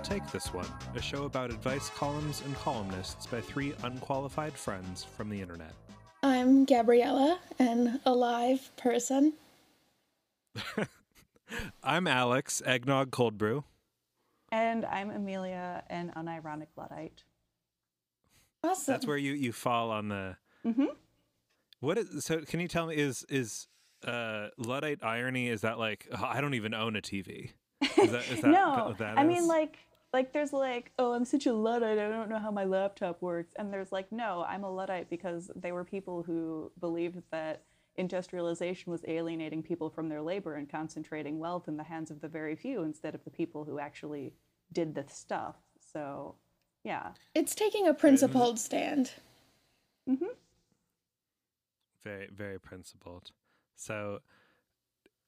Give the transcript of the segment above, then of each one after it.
Welcome to We'll Take This One, a show about advice columns and columnists by three unqualified friends from the internet. I'm Gabriella, an alive person. I'm Alex, eggnog cold brew. And I'm Amelia, an unironic Luddite. Awesome. That's where you you fall on the. Mm-hmm. What is so? Can you tell me is is uh Luddite irony? Is that like oh, I don't even own a TV? Is that, is that no, that I is? mean like like there's like oh I'm such a luddite I don't know how my laptop works and there's like no I'm a luddite because they were people who believed that industrialization was alienating people from their labor and concentrating wealth in the hands of the very few instead of the people who actually did the stuff. So yeah. it's taking a principled stand. Mm-hmm. very very principled. So,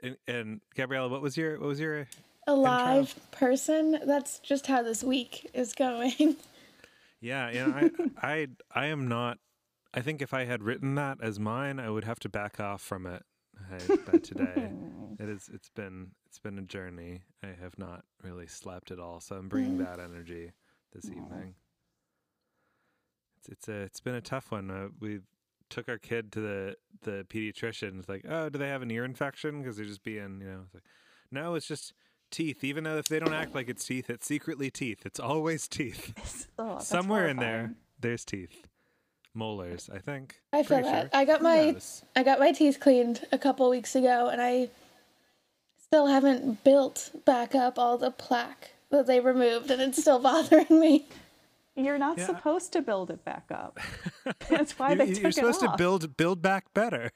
and, and Gabriella, what was your what was your Alive person. That's just how this week is going. Yeah, you know, I, I, I am not. I think if I had written that as mine, I would have to back off from it I, by today. it is. It's been. It's been a journey. I have not really slept at all, so I'm bringing that energy this evening. It's. It's a. It's been a tough one. Uh, we took our kid to the the pediatrician. It's like, oh, do they have an ear infection? Because they're just being, you know, it's like, no, it's just teeth. Even though if they don't act like it's teeth, it's secretly teeth. It's always teeth. Oh, that's Somewhere in there, there's teeth. Molars, I think. I feel Pretty that. sure. I got Who my knows? I got my teeth cleaned a couple weeks ago, and I still haven't built back up all the plaque that they removed, and it's still bothering me. You're not Yeah. supposed to build it back up. That's why You- they you- took You're supposed to build build back better.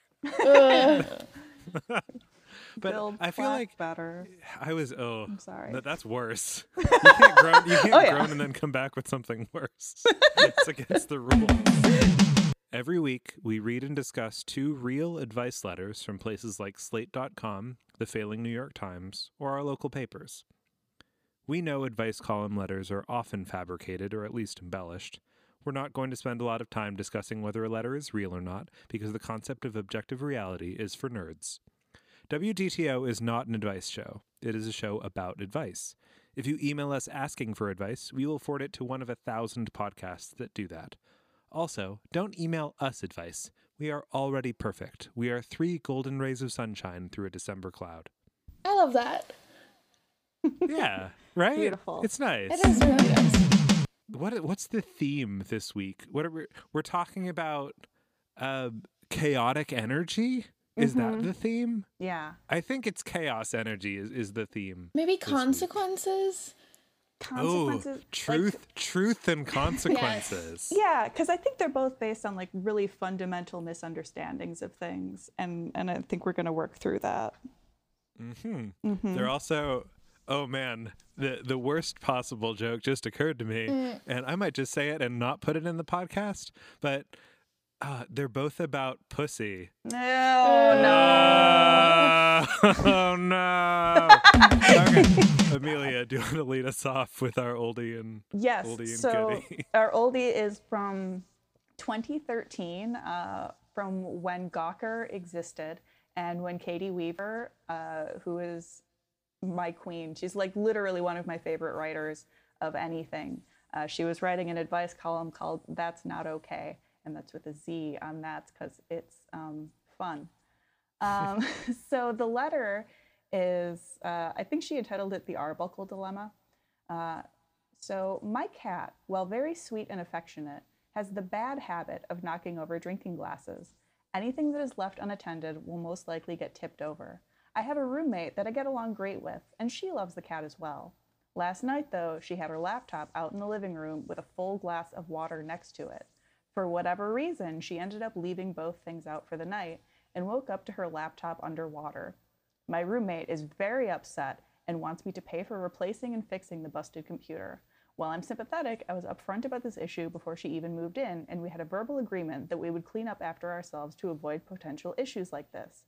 But Build I feel like better. I was oh I'm sorry. that- that's worse. You can't groan you can't Oh, yeah. groan and then come back with something worse. it's against the rules. Every week, we read and discuss two real advice letters from places like Slate.com, the failing New York Times, or our local papers. We know advice column letters are often fabricated or at least embellished. We're not going to spend a lot of time discussing whether a letter is real or not, because the concept of objective reality is for nerds. WDTO is not an advice show. It is a show about advice. If you email us asking for advice, we will forward it to one of a thousand podcasts that do that. Also, don't email us advice. We are already perfect. We are three golden rays of sunshine through a December cloud. I love that. Yeah, right? Beautiful. It's nice. It is really nice. What what's the theme this week? What are we we're talking about uh, chaotic energy? Is that the theme? Yeah. I think it's chaos energy is, is the theme. Maybe week. consequences. Consequences. Oh, like- truth, truth, and consequences. Yeah, because I think they're both based on like really fundamental misunderstandings of things, and and I think we're gonna work through that. Mm-hmm. They're also, oh man, the the worst possible joke just occurred to me, Mm. and I might just say it and not put it in the podcast. But uh, they're both about pussy. No, Uh, oh no! okay, Amelia, do you want to lead us off with our oldie and Yes. oldie and so goodie? our oldie is from 2013, uh, from when Gawker existed, and when Katie Weaver, uh, who is my queen, she's like literally one of my favorite writers of anything. Uh, she was writing an advice column called "That's Not Okay," and that's with a Z on that because it's um, fun. Um, so the letter is, uh, I think she entitled it "The Arbuckle Dilemma." Uh, so, my cat, while very sweet and affectionate, has the bad habit of knocking over drinking glasses. Anything that is left unattended will most likely get tipped over. I have a roommate that I get along great with, and she loves the cat as well. Last night, though, she had her laptop out in the living room with a full glass of water next to it. For whatever reason, she ended up leaving both things out for the night and woke up to her laptop underwater. My roommate is very upset and wants me to pay for replacing and fixing the busted computer. While I'm sympathetic, I was upfront about this issue before she even moved in, and we had a verbal agreement that we would clean up after ourselves to avoid potential issues like this.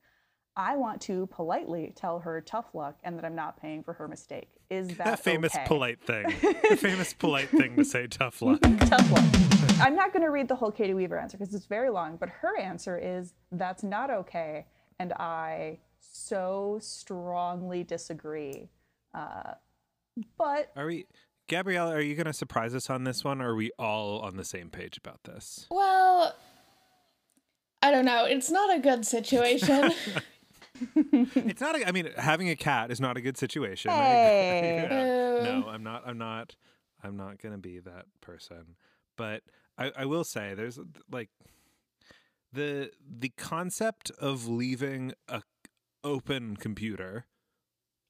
I want to politely tell her tough luck and that I'm not paying for her mistake. Is that, that famous okay? polite thing. the famous polite thing to say tough luck. tough luck. I'm not going to read the whole Katie Weaver answer because it's very long, but her answer is that's not okay, and I so strongly disagree. Uh, But Are we, Gabrielle? Are you going to surprise us on this one? Or are we all on the same page about this? Well, I don't know. It's not a good situation. it's not. A, I mean, having a cat is not a good situation. Hey. Yeah. No, I'm not. I'm not. I'm not going to be that person. But I, I will say, there's like the the concept of leaving a open computer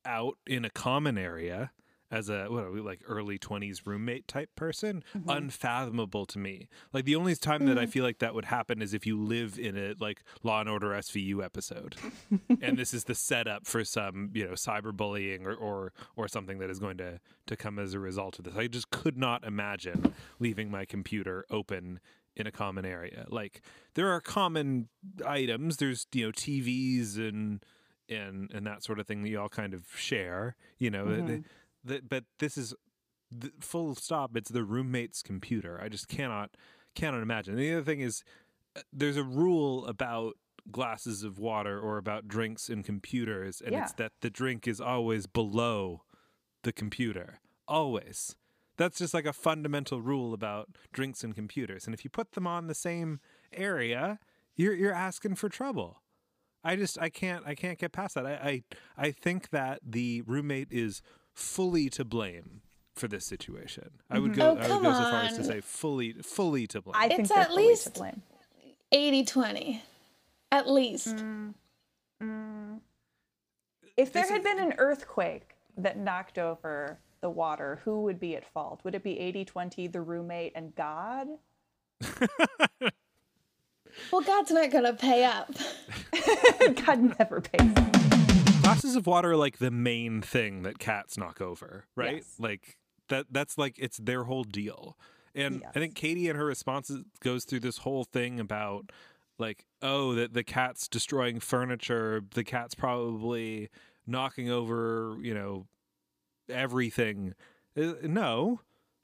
out in a common area as a what are we like early 20s roommate type person mm-hmm. unfathomable to me. Like the only time that i mm. feel like that would happen is if you live in a like law and order svu episode. And this is the setup for some you know cyberbullying or, or or something that is going to to come as a result of this. I just could not imagine leaving my computer open in a common area. Like there are common items. There's you know tvs and and and that sort of thing that you all kind of share you know the- the- but this is the, full stop it's the roommate's computer. I just cannot cannot imagine. The other thing is uh, there's a rule about glasses of water or about drinks and computers and it's that the drink is always below the computer. Always. That's just like a fundamental rule about drinks and computers and if you put them on the same area you're you're asking for trouble. I just I can't I can't get past that. I I, I think that the roommate is fully to blame for this situation. I would mm-hmm. go Oh, I would go so far as to say fully fully to blame. I think It's they're at fully to least- blame. 80 20. At least. Mm. Mm. If there This had is- been an earthquake that knocked over the water, who would be at fault? Would it be 80 20, the roommate, and God? Well, God's not going to pay up. God never pays. Glasses of water are like the main thing that cats knock over, right? Yes. Like that that's like it's their whole deal. And I think Katie and her responses goes through this whole thing about like, oh, that the cat's destroying furniture, the cat's probably knocking over, you know, everything. Uh, no,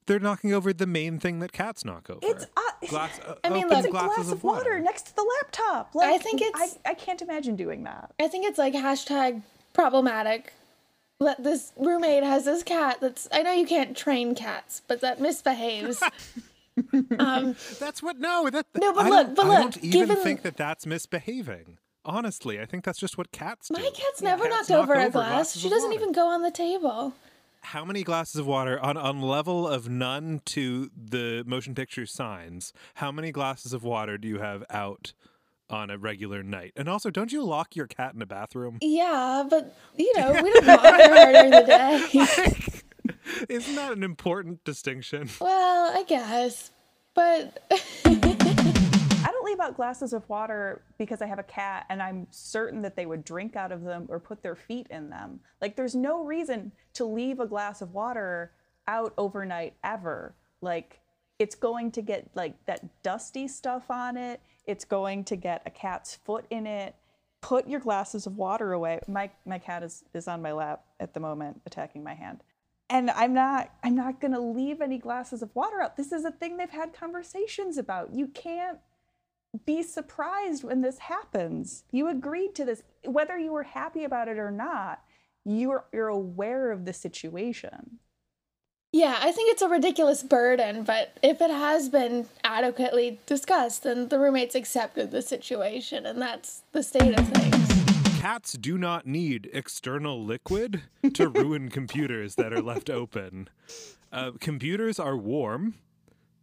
they're knocking over the main thing that cats knock over. It's uh, Glass, uh, I mean, open look- a glasses glass of water. next to the laptop. Like, I think it's- I, I can't imagine doing that. I think it's like hashtag problematic. That this roommate has this cat that's. I know you can't train cats, but that misbehaves. um, That's what. No, that. No, but I look, don't- but I don't even given- think that that's misbehaving. Honestly, I think that's just what cats do. my cat's never Cats knocked knock over a over glass. She doesn't water. even go on the table. How many glasses of water on on level of none to the motion picture signs? How many glasses of water do you have out on a regular night? And also, don't you lock your cat in a bathroom? Yeah, but you know we don't walk her during the day. Isn't that an important distinction? well, I guess, but I don't leave out glasses of water because I have a cat and I'm certain that they would drink out of them or put their feet in them. Like, there's no reason to leave a glass of water out overnight ever. Like, it's going to get like that dusty stuff on it, it's going to get a cat's foot in it. Put your glasses of water away. My my cat is is on my lap at the moment attacking my hand. And I'm not I'm not going to leave any glasses of water out. This is a thing they've had conversations about. You can't be surprised when this happens. You agreed to this, whether you were happy about it or not. You're you're aware of the situation. Yeah, I think it's a ridiculous burden. But if it has been adequately discussed, then the roommates accepted the situation, and that's the state of things. Cats do not need external liquid to ruin computers that are left open. Uh, computers are warm,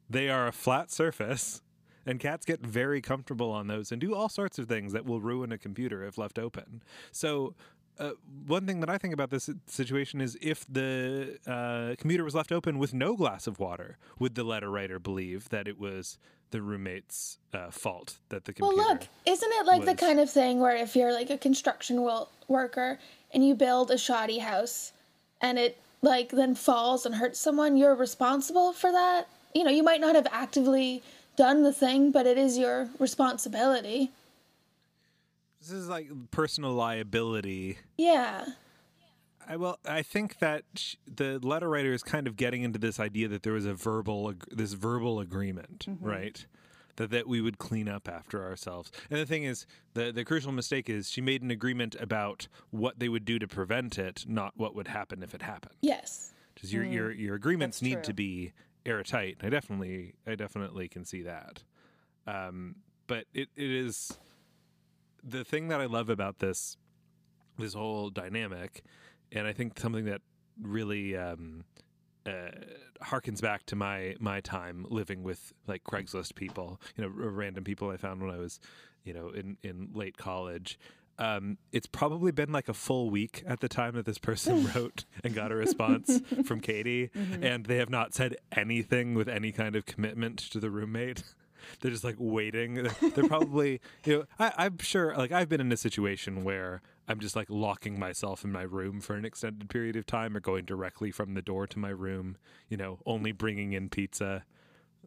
they are a flat surface, and cats get very comfortable on those and do all sorts of things that will ruin a computer if left open. So, uh, one thing that I think about this situation is if the uh, computer was left open with no glass of water, would the letter writer believe that it was the roommate's uh, fault that the computer? Well, look, isn't it like the kind of thing where if you're like a construction wo- worker and you build a shoddy house and it like then falls and hurts someone, you're responsible for that? You know, you might not have actively done the thing, but it is your responsibility. This is like personal liability. Yeah. I well, I think that sh- the letter writer is kind of getting into this idea that there was a verbal, ag- this verbal agreement, right? That that we would clean up after ourselves. And the thing is, the the crucial mistake is she made an agreement about what they would do to prevent it, not what would happen if it happened. Yes. because your your your agreements That's need true. to be airtight. I definitely I definitely can see that. Um, but it, it is the thing that I love about this this whole dynamic, and I think something that really um, uh, harkens back to my my time living with like Craigslist people, you know, random people I found when I was, you know, in in late college. Um, it's probably been like a full week at the time that this person wrote and got a response from Katie, and they have not said anything with any kind of commitment to the roommate. They're just like waiting. They're, probably, you know, I, I'm sure, like, I've been in a situation where I'm just like locking myself in my room for an extended period of time or going directly from the door to my room, you know, only bringing in pizza.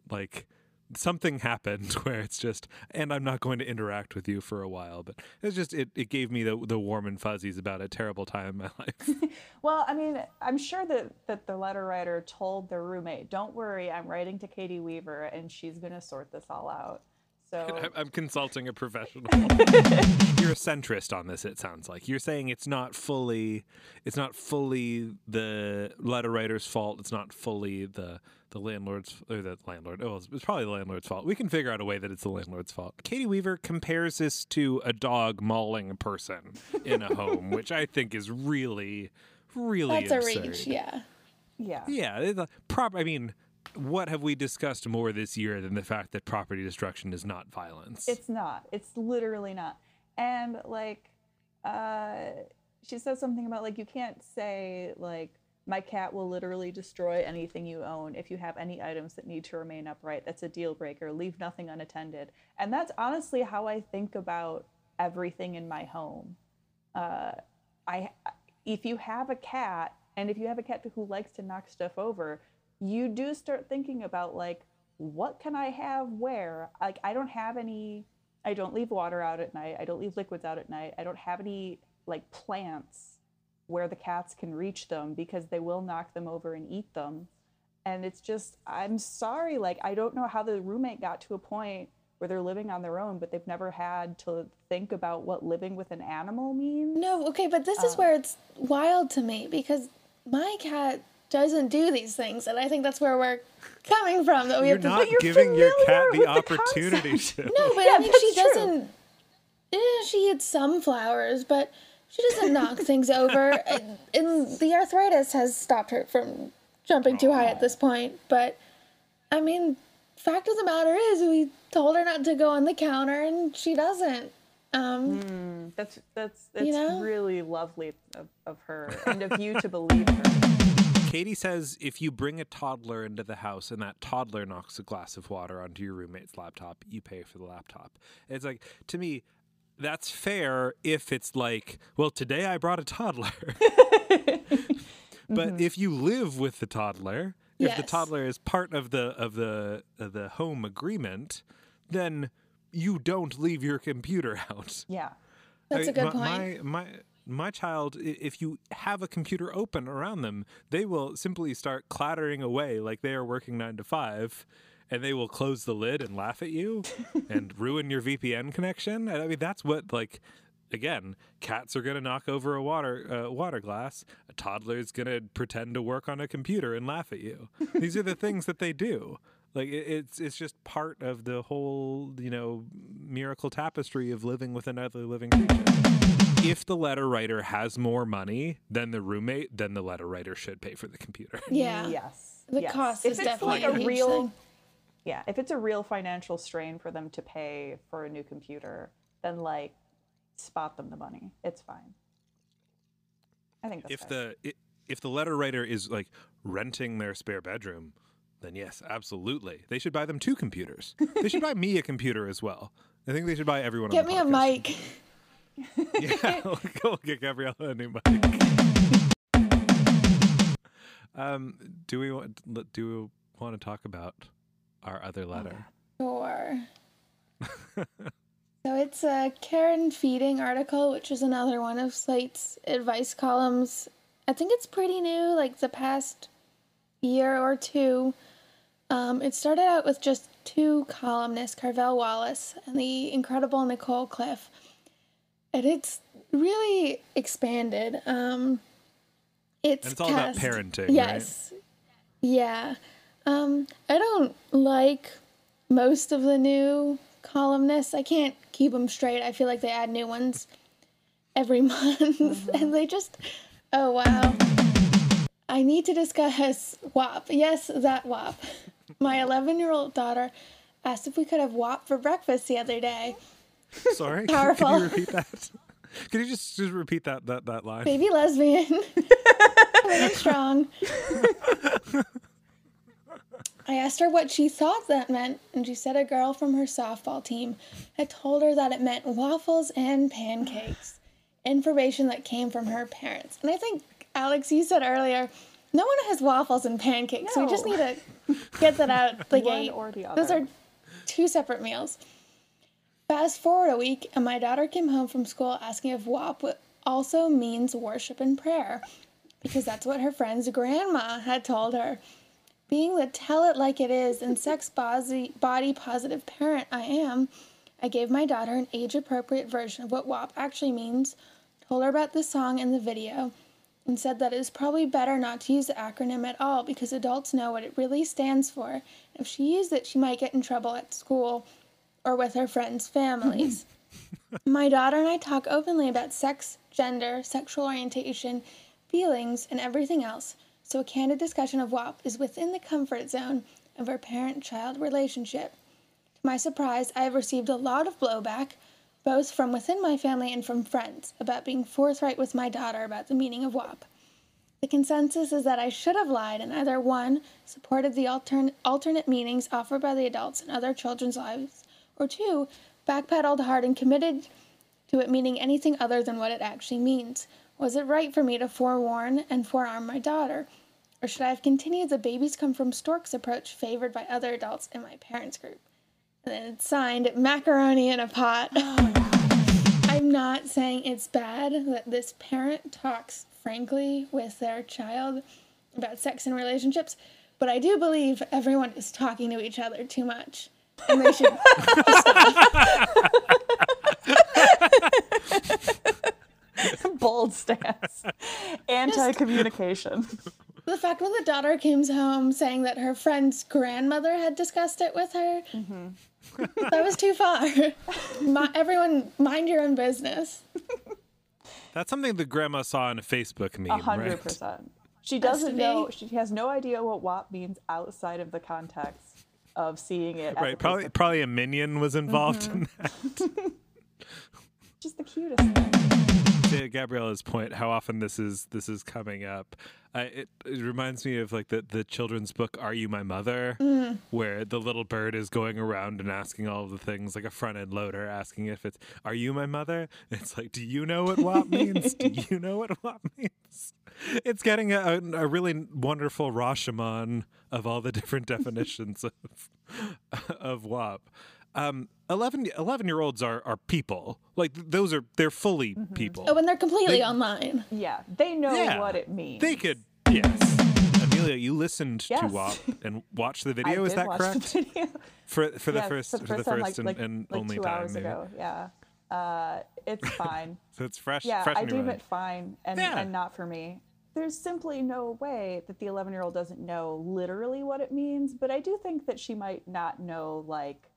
Like, something happened where it's just, and I'm not going to interact with you for a while. But it's just, it, it gave me the, the warm and fuzzies about a terrible time in my life. Well, I mean, I'm sure that, that the letter writer told their roommate, don't worry, I'm writing to Katie Weaver and she's going to sort this all out. So, I'm, I'm consulting a professional. You're a centrist on this. It sounds like you're saying it's not fully, it's not fully the letter writer's fault. It's not fully the the landlord's or the landlord. Oh, it's, it's probably the landlord's fault. We can figure out a way that it's the landlord's fault. Katie Weaver compares this to a dog mauling a person in a home, which I think is really, really That's absurd. a reach, yeah. yeah. Yeah, it's prop. I mean, what have we discussed more this year than the fact that property destruction is not violence? It's not. It's literally not. And like, uh, she says something about like you can't say like my cat will literally destroy anything you own if you have any items that need to remain upright. That's a deal breaker. Leave nothing unattended. And that's honestly how I think about everything in my home. Uh, I if you have a cat and if you have a cat who likes to knock stuff over, you do start thinking about like what can I have where? Like I don't have any I don't leave water out at night. I don't leave liquids out at night. I don't have any like plants where the cats can reach them because they will knock them over and eat them. And it's just I'm sorry like I don't know how the roommate got to a point where they're living on their own but they've never had to think about what living with an animal means. No, okay, but this is Uh. where it's wild to me because my cat doesn't do these things, and I think that's where we're coming from. That we You're have to. not you're giving your familiar cat with the the opportunity concept. to. No, but Yeah, I mean, she true. doesn't. Eh, she eats some flowers, but she doesn't knock things over. And, and the arthritis has stopped her from jumping too high at this point. But I mean, fact of the matter is, we told her not to go on the counter, and she doesn't. Um, That's that's it's know? really lovely of, of her and of you to believe her. Katie says if you bring a toddler into the house and that toddler knocks a glass of water onto your roommate's laptop, you pay for the laptop. It's like to me, that's fair if it's like, well, today I brought a toddler. but mm-hmm. if you live with the toddler, if the toddler is part of the of the of the home agreement, then you don't leave your computer out. Yeah. that's I- a good my, point. My, my my child, if you have a computer open around them, they will simply start clattering away like they are working nine to five, and they will close the lid and laugh at you and ruin your VPN connection. And I mean, that's what like. Again, cats are going to knock over a water uh, water glass. A toddler is going to pretend to work on a computer and laugh at you. These are the things that they do. Like it, it's it's just part of the whole you know miracle tapestry of living with another living creature. If the letter writer has more money than the roommate, then the letter writer should pay for the computer. yeah. Yes. The yes. cost if is it's definitely like a a real thing. Yeah, if it's a real financial strain for them to pay for a new computer, then like spot them the money. It's fine. I think that's if fair. the if the letter writer is like renting their spare bedroom, then yes, absolutely, they should buy them two computers. they should buy me a computer as well. I think they should buy everyone. Get on the me a mic. Yeah, we'll go get Gabriella a new mic. Um, do we want do we want to talk about our other letter? Sure. so it's a Care and Feeding article, which is another one of Slate's advice columns. I think it's pretty new, like the past year or two. Um, it started out with just two columnists, Carvell Wallace and the incredible Nicole Cliffe. And it's really expanded. Um, It's And it's all about cast- parenting, right? Yes. Yeah. Um, I don't like most of the new columnists. I can't keep them straight. I feel like they add new ones every month, Mm-hmm. and they just. Oh wow. I need to discuss WAP. Yes, that WAP. My 11 year old daughter asked if we could have WAP for breakfast the other day. Sorry, can, Powerful. can you repeat that? Can you just, just repeat that that that line? Baby lesbian. Coming in strong. I asked her what she thought that meant, and she said a girl from her softball team had told her that it meant waffles and pancakes. Information that came from her parents. And I think, Alex, you said earlier, no one has waffles and pancakes, so we just need to get that out the One gate. or the Those are two separate meals. Fast forward a week, and my daughter came home from school asking if WAP also means worship and prayer, because that's what her friend's grandma had told her. Being the tell it like it is and sex body, body positive parent I am, I gave my daughter an age appropriate version of what WAP actually means, told her about the song and the video, and said that it is probably better not to use the acronym at all because adults know what it really stands for. If she used it, she might get in trouble at school or with her friends' families. My daughter and I talk openly about sex, gender, sexual orientation, feelings, and everything else, so a candid discussion of WAP is within the comfort zone of our parent child relationship. To my surprise, I have received a lot of blowback, both from within my family and from friends, about being forthright with my daughter about the meaning of WAP. The consensus is that I should have lied and either one, supported the altern- alternate meanings offered by the adults in other children's lives, or two, backpedaled hard and committed to it meaning anything other than what it actually means. Was it right for me to forewarn and forearm my daughter? Or should I have continued the babies come from storks approach favored by other adults in my parents' group? And then it's signed macaroni in a pot. Oh I'm not saying it's bad that this parent talks frankly with their child about sex and relationships, but I do believe everyone is talking to each other too much. And they should Bold stance. Anti communication. the fact when the daughter came home saying that her friend's grandmother had discussed it with her, that was too far. Mi- everyone, mind your own business. That's something the grandma saw in a Facebook meme, A hundred right? percent. She doesn't know. She has no idea what WAP means outside of the context of seeing it. Right, probably Facebook- probably a minion was involved Mm-hmm. in that. just the cutest thing. To Gabriella's point, how often this is this is coming up. Uh, it, it reminds me of like the the children's book "Are You My Mother," where the little bird is going around and asking all the things, like a front end loader asking if it's "Are you my mother?" It's like, "Do you know what WAP means? Do you know what WAP means?" It's getting a, a, really wonderful Rashomon of all the different definitions of of WAP. Um, 11, 11 year olds are, are people. Like those are they're fully people. Oh, and they're completely They- online. Yeah, they know Yeah. what it means. They could, yes. Amelia, you listened to Yes. WAP and watched the I video. Is did that watch correct? The video. For for the Yes, first for for the the first time, first like, like, and, and like only two time. hours maybe. ago. Yeah, uh, it's fine. So it's fresh. Yeah, fresh I deem it fine and, Yeah. and not for me. There's simply no way that the 11 year old doesn't know literally what it means, but I do think that she might not know like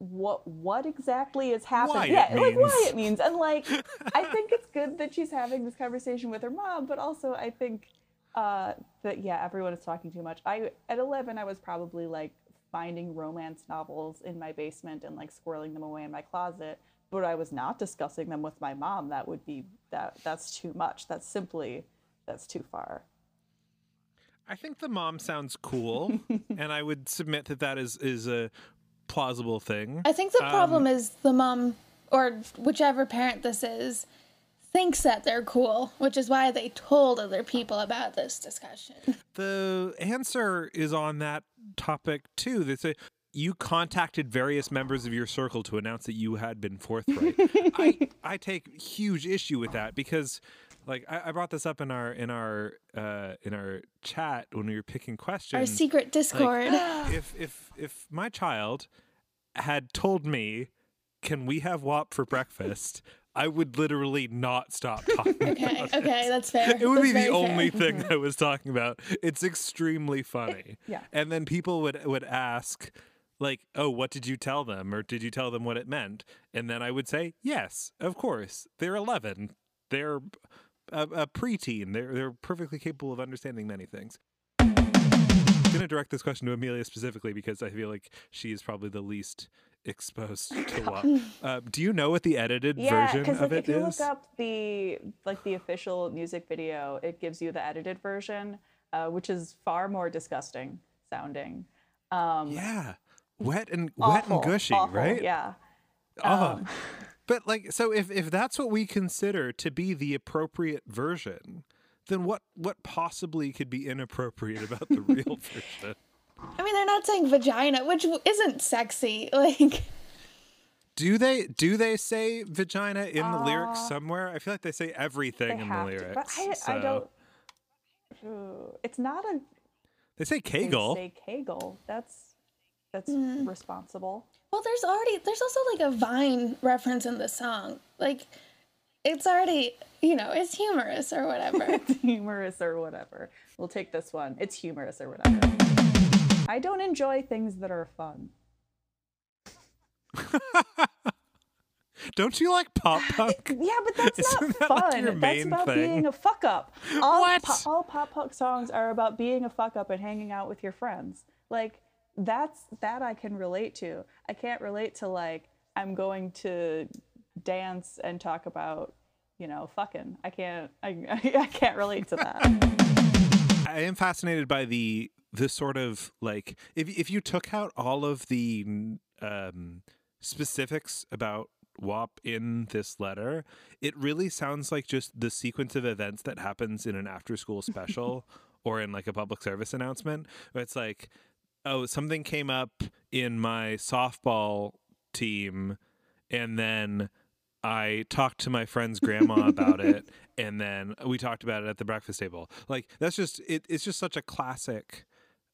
what what exactly is happening. Yeah, like why it means. And like I think it's good that she's having this conversation with her mom, but also I think uh, that yeah, everyone is talking too much. I at 11 I was probably like finding romance novels in my basement and like squirreling them away in my closet but I was not discussing them with my mom, that would be that that's too much. That's simply that's too far. I think the mom sounds cool, and I would submit that that is is a plausible thing. I think the problem Um, is the mom or whichever parent this is thinks that they're cool, which is why they told other people about this discussion. The answer is on that topic too. They say you contacted various members of your circle to announce that you had been forthright. I I take huge issue with that because like I, I brought this up in our in our uh in our chat when we were picking questions. Our secret Discord. if if if my child had told me can we have WAP for breakfast I would literally not stop talking. Okay, about okay, it. that's fair. It would That's be the very fair. only thing I was talking about. It's extremely funny. Yeah. And then people would would ask like, "Oh, what did you tell them or did you tell them what it meant?" And then I would say, "Yes, of course. They're 11. They're a, a preteen. They're they're perfectly capable of understanding many things." I'm going to direct this question to Amelia specifically because I feel like she is probably the least exposed to WAP. Uh, do you know what the edited Yeah, version because of like, it if you is? look up the like the official music video, it gives you the edited version, uh, which is far more disgusting sounding. Um, yeah, wet and wet and gushy, awful, right? Yeah. Um, But like so if if that's what we consider to be the appropriate version, then what what possibly could be inappropriate about the real version? I mean, they're not saying vagina, which isn't sexy. Like, Do they do they say vagina in the lyrics somewhere? I feel like they say everything Uh, they in have the to, lyrics. but I, I so- don't. Ooh, It's not a They say kegel. they say Kegel. That's that's Mm. responsible. Well, there's already there's also like a Vine reference in the song. Like, it's already you know it's humorous or whatever. humorous or whatever. We'll take this one. It's humorous or whatever. I don't enjoy things that are fun. Don't you like pop punk? Yeah, but that's Isn't not that, like, fun. your that's about thing? being a fuck up. All, What? po- all pop punk songs are about being a fuck up and hanging out with your friends. Like that's that I can relate to. I can't relate to like I'm going to dance and talk about you know fucking. I can't. I I can't relate to that. I am fascinated by the the sort of like if if you took out all of the um, specifics about WAP in this letter, it really sounds like just the sequence of events that happens in an after school special or in like a public service announcement. Where it's like, oh, something came up in my softball team, and then I talked to my friend's grandma about it, and then we talked about it at the breakfast table. Like that's just it, it's just such a classic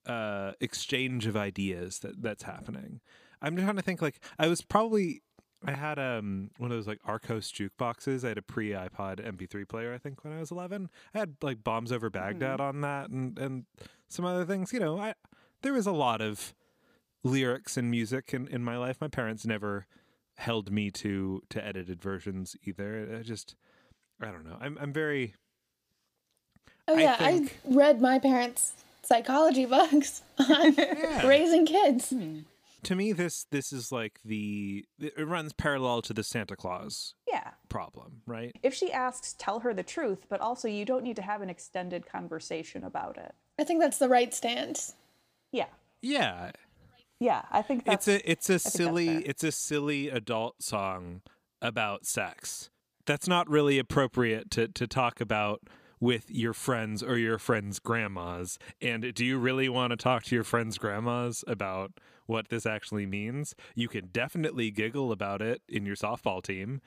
uh, exchange of ideas that that's happening. I'm trying to think like I was probably I had um one of those like Archos jukeboxes. I had a pre iPod MP3 player. I think when I was 11, I had like Bombs Over Baghdad on that, and and some other things. You know, I there was a lot of lyrics and music in in my life. My parents never held me to to edited versions either. I just I don't know. I'm I'm very Oh I yeah, think- I read my parents' psychology books on raising kids. Hmm. to me this this is like the it runs parallel to the Santa Claus Yeah. problem, right? If she asks, tell her the truth, but also you don't need to have an extended conversation about it. I think that's the right stance. Yeah. Yeah, Yeah, I think that's it's a it's a silly it's a silly adult song about sex. That's not really appropriate to to talk about with your friends or your friends' grandmas. And do you really want to talk to your friends' grandmas about what this actually means? You can definitely giggle about it in your softball team.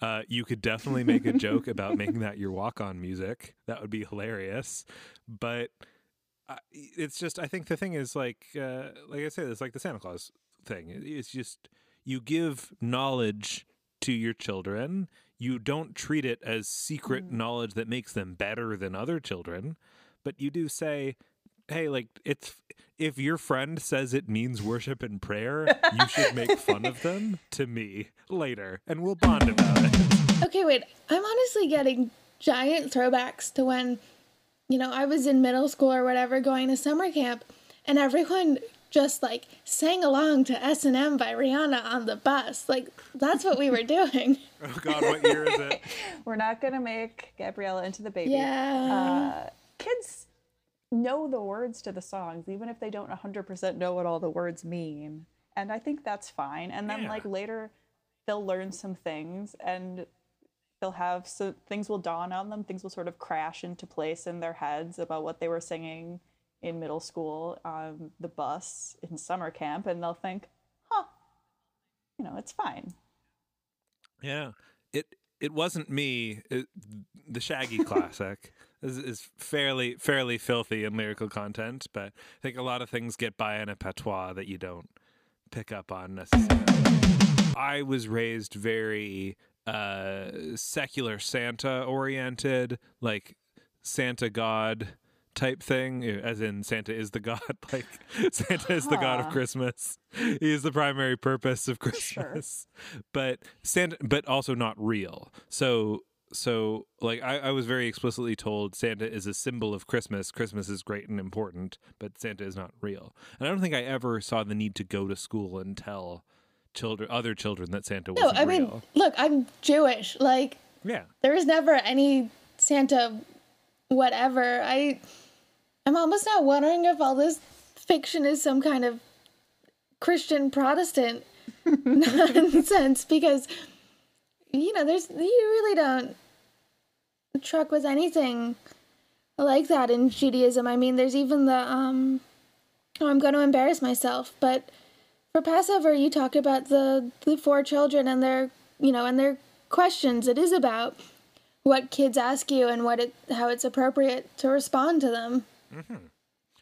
Uh, you could definitely make a joke about making that your walk-on music. That would be hilarious. But I- it's just I think the thing is like uh, like I said, it's like the Santa Claus thing. It's just you give knowledge to your children. You don't treat it as secret knowledge that makes them better than other children, but you do say, "Hey, like it's if your friend says it means worship and prayer, you should make fun of them to me later, and we'll bond about it." Okay, wait. I'm honestly getting giant throwbacks to when, you know, I was in middle school or whatever going to summer camp and everyone just like sang along to S&M by Rihanna on the bus. Like that's what we were doing. Oh God, what year is it? We're not gonna make Gabriella into the baby. Yeah. Uh, kids know the words to the songs, even if they don't 100% know what all the words mean. And I think that's fine. And then, Yeah. like, later they'll learn some things and they'll have so things will dawn on them, things will sort of crash into place in their heads about what they were singing in middle school on the bus in summer camp. And they'll think, huh, you know, it's fine. Yeah, it it wasn't me. It, the Shaggy classic is, is fairly fairly filthy in lyrical content, but I think a lot of things get by in a patois that you don't pick up on necessarily. I was raised very uh secular Santa oriented, like Santa God type thing, as in Santa is the God, like Santa is the God of Christmas. He is the primary purpose of Sure. Christmas. But Santa but also not real. So so like I, I was very explicitly told Santa is a symbol of Christmas. Christmas is great and important, but Santa is not real. And I don't think I ever saw the need to go to school and tell children other children that Santa No, wasn't I mean, real. look, I'm Jewish. Like, Yeah. there was never any Santa whatever. I I'm almost now wondering if all this fiction is some kind of Christian Protestant nonsense because you know, there's you really don't truck with anything like that in Judaism. I mean, there's even the um oh, I'm going to embarrass myself, but for Passover, you talk about the the four children and their you know and their questions. It is about what kids ask you and what it how it's appropriate to respond to them.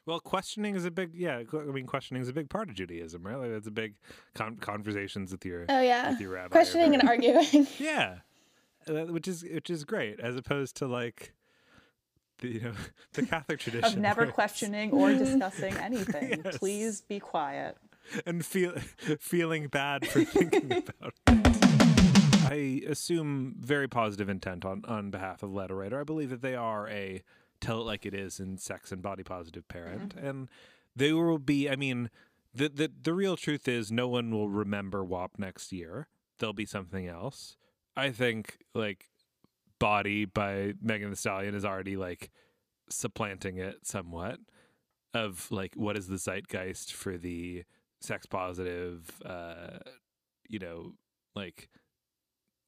Well, questioning is a big yeah. I mean, questioning is a big part of Judaism, right? Like, it's a big con- conversations with your Oh yeah, with your rabbi. questioning and arguing. Yeah, Uh, which is which is great, as opposed to like the you know the Catholic tradition Of never questioning or discussing anything. Yes. Please be quiet. And feel feeling bad for thinking about it. I assume very positive intent on on behalf of Letter Writer. I believe that they are a tell it like it is and sex and body positive parent, mm-hmm. and they will be. I mean, the the the real truth is no one will remember WAP next year. There'll be something else. I think like Body by Megan Thee Stallion is already like supplanting it somewhat of like what is the zeitgeist for the sex positive uh you know like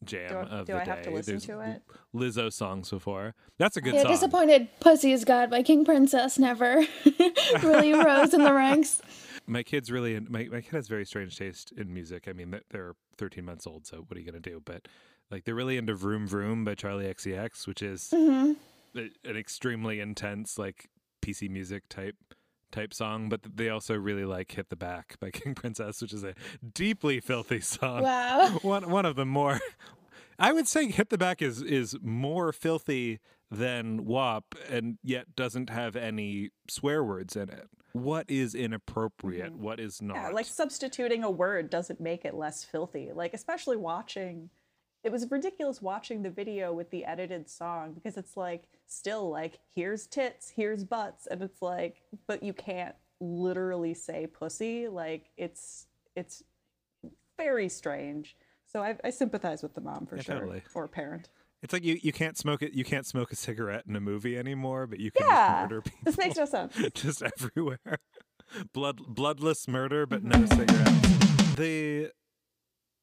jam Do I, of do the I have to day. listen There's to it? Lizzo songs before. That's a good yeah, song. disappointed. Pussy is God by King Princess never really rose in the ranks. My kid's really my my kid has very strange taste in music. I mean, they're- they're 13 months old, so what are you gonna do? But like they're really into "Vroom Vroom" by Charli XCX, which is hmm a- an extremely intense like PC music type type song. But they also really like "Hit the Back" by King Princess, which is a deeply filthy song. Wow. one one of the more I would say hit the back is is more filthy than WAP and yet doesn't have any swear words in it. What is inappropriate? Mm-hmm. What is not? Yeah, like substituting a word doesn't make it less filthy. Like especially watching it was ridiculous watching the video with the edited song because it's like still like here's tits, here's butts and it's like but you can't literally say pussy like it's it's very strange. So I, I sympathize with the mom for Yeah, sure totally. or parent. it's like you, you can't smoke it you can't smoke a cigarette in a movie anymore, but you can Yeah, just murder people. This makes no sense. just everywhere. Blood bloodless murder, but no cigarettes. The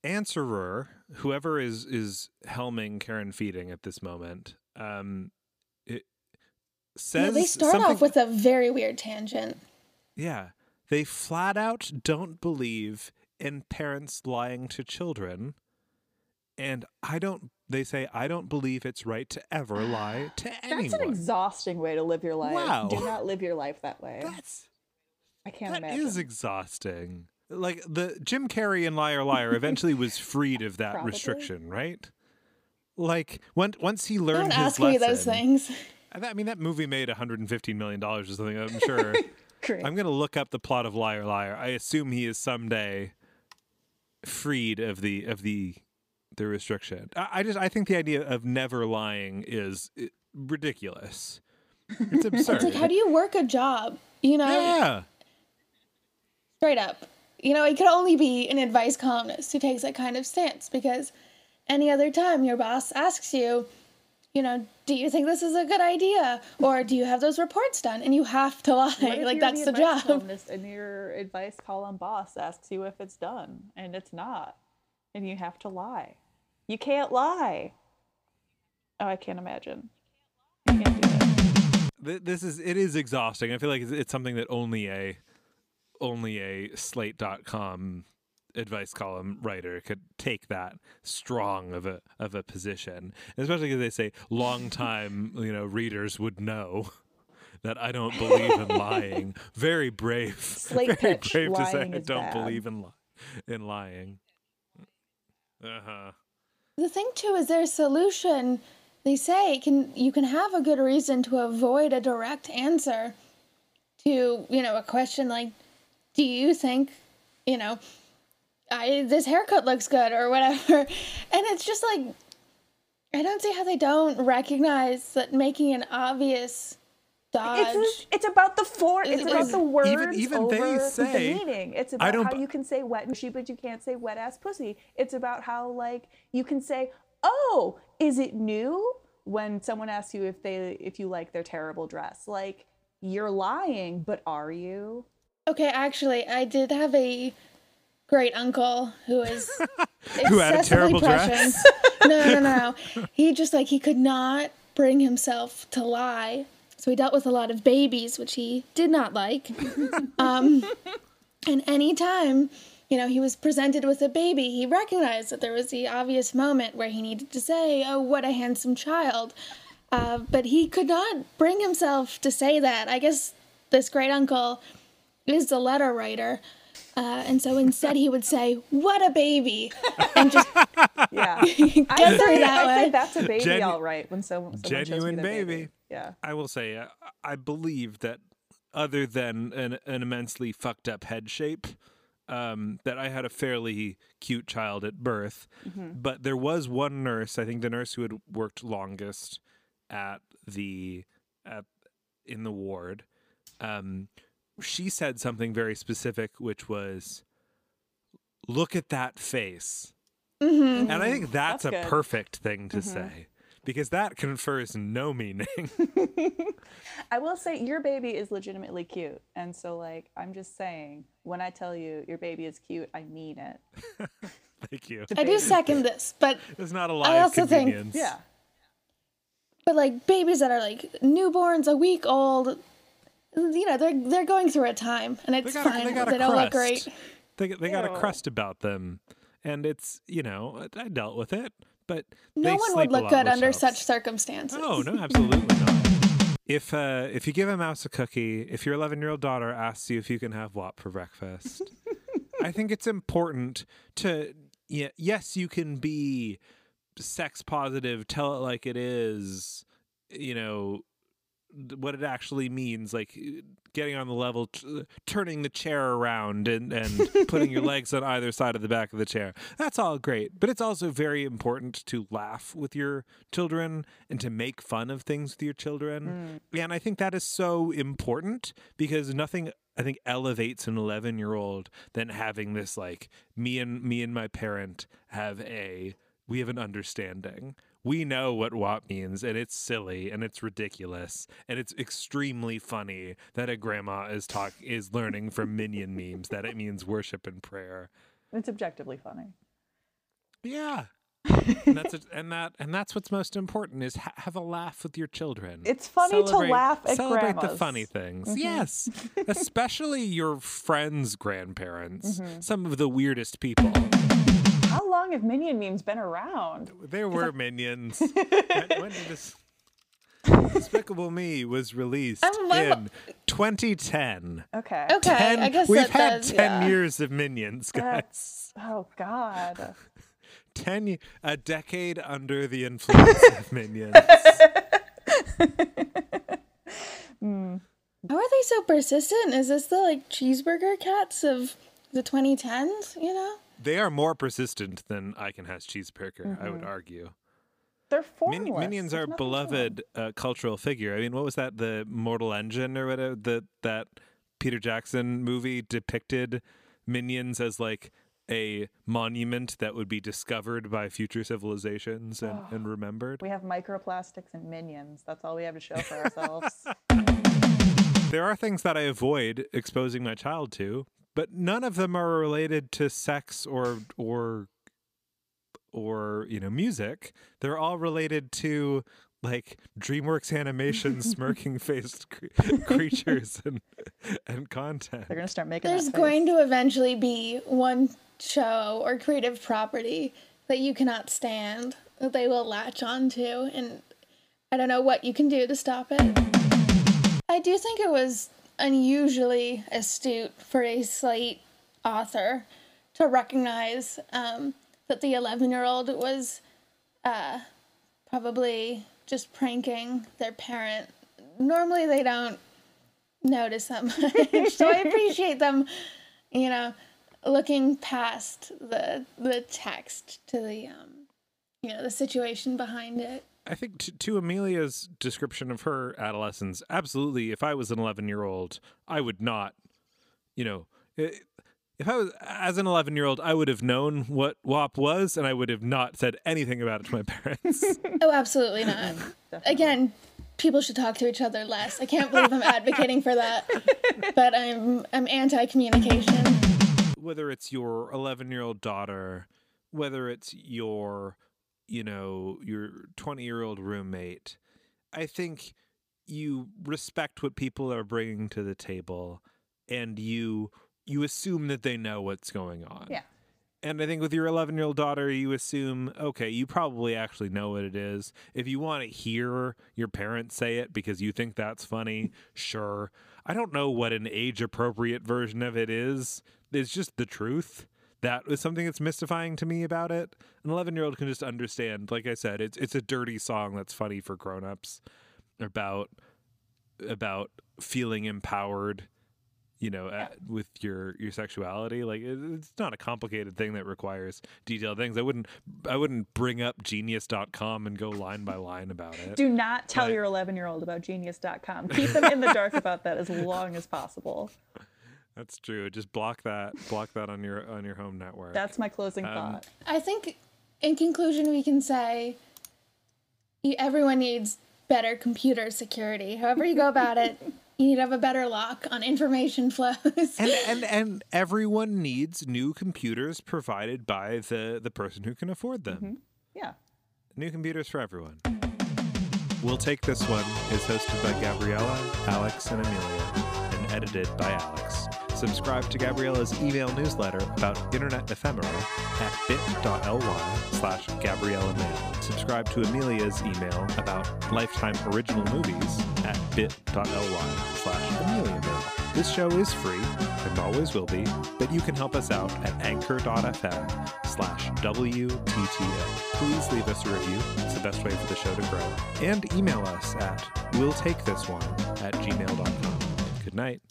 answerer, whoever is is helming Care and Feeding at this moment, um, it says Yeah, they start something, off with a very weird tangent. yeah. They flat out don't believe in parents lying to children. And I don't, they say, I don't believe it's right to ever lie to anyone. That's an exhausting way to live your life. Wow. Do not live your life that way. That's I can't That imagine. is exhausting. Like the Jim Carrey in Liar Liar eventually was freed of that Probably. restriction, right? Like when, once he learned Don't his ask lesson. me those things. I mean, that movie made 115 million dollars or something. I'm sure. I'm gonna look up the plot of Liar Liar. I assume he is someday freed of the of the the restriction. I, I just I think the idea of never lying is ridiculous. It's absurd. It's like, how do you work a job? You know, yeah. straight up. You know, it could only be an advice columnist who takes that kind of stance because any other time your boss asks you, you know, do you think this is a good idea? Or do you have those reports done? And you have to lie. What if Like, you're that's the, advice job. columnist And your advice column boss asks you if it's done, and it's not, and you have to lie. You can't lie. Oh, I can't imagine. I can't do it. This is it is exhausting. I feel like it's, it's something that only a only a slate.com advice column writer could take that strong of a of a position. Especially because they say long time, you know, readers would know that I don't believe in lying. Very brave. Slate very pitch, brave to say I don't bad. believe in li- in lying. Uh-huh. The thing too is their solution. They say can you can have a good reason to avoid a direct answer to you know a question like, "Do you think, you know, I this haircut looks good or whatever?" And it's just like, I don't see how they don't recognize that making an obvious dodge. It's, it's about the four. It's It about the words even- even they over say- the meaning. It's I about don't how you can say wet mushy, but you can't say wet ass pussy. It's about how like you can say, "Oh, is it new?" When someone asks you if they if you like their terrible dress, like you're lying, but are you? Okay, actually, I did have a great uncle who is Who had a terrible dress? prescient. No, no, no. He just like he could not bring himself to lie. So he dealt with a lot of babies, which he did not like. Um, and anytime, you know, he was presented with a baby, he recognized that there was the obvious moment where he needed to say, "Oh, what a handsome child." Uh, but he could not bring himself to say that. I guess this great uncle is the letter writer. Uh, and so instead he would say, What a baby! And just Yeah, get through say, that I say way. that's a baby, Genu- all right. When so, someone shows me Genuine their baby. Yeah. I will say, uh, I believe that other than an, an immensely fucked up head shape, um, that I had a fairly cute child at birth. But there was one nurse, I think the nurse who had worked longest at the at in the ward. Um, she said something very specific, which was, "Look at that face." Mhm. And I think that's, That's a good. perfect thing to say because that confers no meaning. I will say your baby is legitimately cute. And so like I'm just saying, when I tell you your baby is cute, I mean it. Thank you. I do second this, but it's not a lot I of also think- Yeah. but like babies that are like newborns, a week old, you know, they're they're going through a time, and it's got fine. they They, got a don't look great. They they got a crust about them, and it's you know I dealt with it, but No one would look good under shelves. such circumstances. Oh no, absolutely not. If uh, if you give a mouse a cookie, if your 11 year old daughter asks you if you can have WAP for breakfast, I think it's important to yeah, yes, you can be sex positive, tell it like it is, you know th- what it actually means like uh, getting on the level t- turning the chair around and and putting your legs on either side of the back of the chair that's all great but it's also very important to laugh with your children and to make fun of things with your children and i think that is so important because nothing I think elevates an 11 year old than having this like me and me and my parent have a we have an understanding. We know what WAP means and it's silly and it's ridiculous and it's extremely funny that a grandma is talk is learning from minion memes that it means worship and prayer. It's objectively funny. Yeah. and that's it and that and that's what's most important is ha- have a laugh with your children. It's funny to laugh at celebrate the funny things. Mm-hmm. Yes, especially your friends' grandparents. Mm-hmm. Some of the weirdest people. How long have minion memes been around? There were minions. when, when did this? Despicable Me was released I'm- I'm- in 2010. Okay. Okay, 10 I guess we've that had does, 10 yeah. years of minions, guys. That's oh god. 10 a decade under the influence of minions. Hmm. How are they so persistent? Is this the like cheeseburger cats of the 2010s? You know? They are more persistent than I Can Has Cheeseburger, I Mm-hmm. would argue. They're Min- minions There's are beloved uh, cultural figure. I mean, what was that? The Mortal Engine or whatever that that Peter Jackson movie depicted minions as like a monument that would be discovered by future civilizations and, and remembered. We have microplastics and minions. That's all we have to show for ourselves. There are things that I avoid exposing my child to, but none of them are related to sex or or or you know music. They're all related to like DreamWorks animation smirking faced cre- creatures and and content. They're gonna start making. There's that going to eventually be one show or creative property that you cannot stand that they will latch onto, and I don't know what you can do to stop it. I do think it was unusually astute for a Slate author to recognize um, that the 11 year old was uh, probably just pranking their parent. Normally they don't notice that much, so I appreciate them, you know, looking past the the text to the um, you know, the situation behind it. I think to, to Amelia's description of her adolescence, absolutely. If I was an 11 year old, I would not, you know, i- if I was as an 11 year old, I would have known what WAP was and I would have not said anything about it to my parents. Oh, absolutely not. Again, people should talk to each other less. I can't believe I'm advocating for that, but I'm I'm anti-communication. whether it's your 11 year old daughter, whether it's your, you know, your 20 year old roommate, I think you respect what people are bringing to the table and you you assume that they know what's going on. Yeah. And I think with your 11 year old daughter, you assume, okay, you probably actually know what it is. If you want to hear your parents say it because you think that's funny, sure. I don't know what an age appropriate version of it is. It's just the truth. That was something that's mystifying to me about it. An 11 year old can just understand. Like I said, it's it's a dirty song that's funny for grown ups about about feeling empowered you know at, with your your sexuality like it, it's not a complicated thing that requires detailed things i wouldn't i wouldn't bring up genius.com and go line by line about it Do not tell But- your 11 year old about genius.com. Keep them in the dark about that as long as possible. That's true just block that block that on your on your home network That's my closing Um, thought. I think, in conclusion, we can say everyone needs better computer security. However you go about it, you need to have a better lock on information flows. and, and and everyone needs new computers provided by the the person who can afford them Yeah. New computers for everyone. We'll Take This One is hosted by Gabriella, Alex, and Amelia, and edited by Alex. Subscribe to Gabriella's email newsletter about internet ephemera at bit.ly slash Gabriella Mail. Subscribe to Amelia's email about Lifetime original movies at bit.ly slash Amelia Mail. This show is free and always will be, but you can help us out at anchor.fm slash WTTO. Please leave us a review. It's the best way for the show to grow. And email us at we'll take this one at gmail.com. Good night.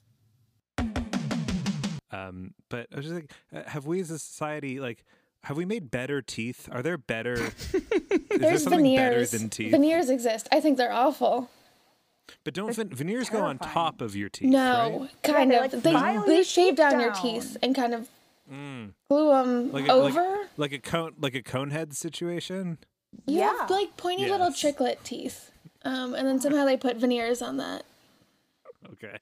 Um, but I was just like, uh, have we as a society, like, have we made better teeth? Are there better? is there There's something veneers. better than teeth? Veneers exist. I think they're awful. but don't ven- veneers go on top of your teeth? No, right? kind they, of. like, they they shave teeth down your teeth and kind of Mm. glue them Like a, over. like, like a cone, like a cone head situation. you Yeah. have like pointy little Yes. chiclet teeth, um, and then somehow they put veneers on that. Okay.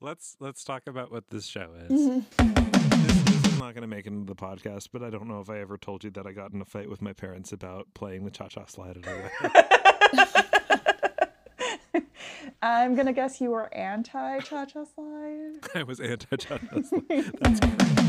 Let's let's talk about what this show is. Mm-hmm. This, this is not going to make it into the podcast, but I don't know if I ever told you that I got in a fight with my parents about playing the cha-cha slide at a I'm going to guess you were anti cha cha slide. I was anti cha-cha slide. That's correct.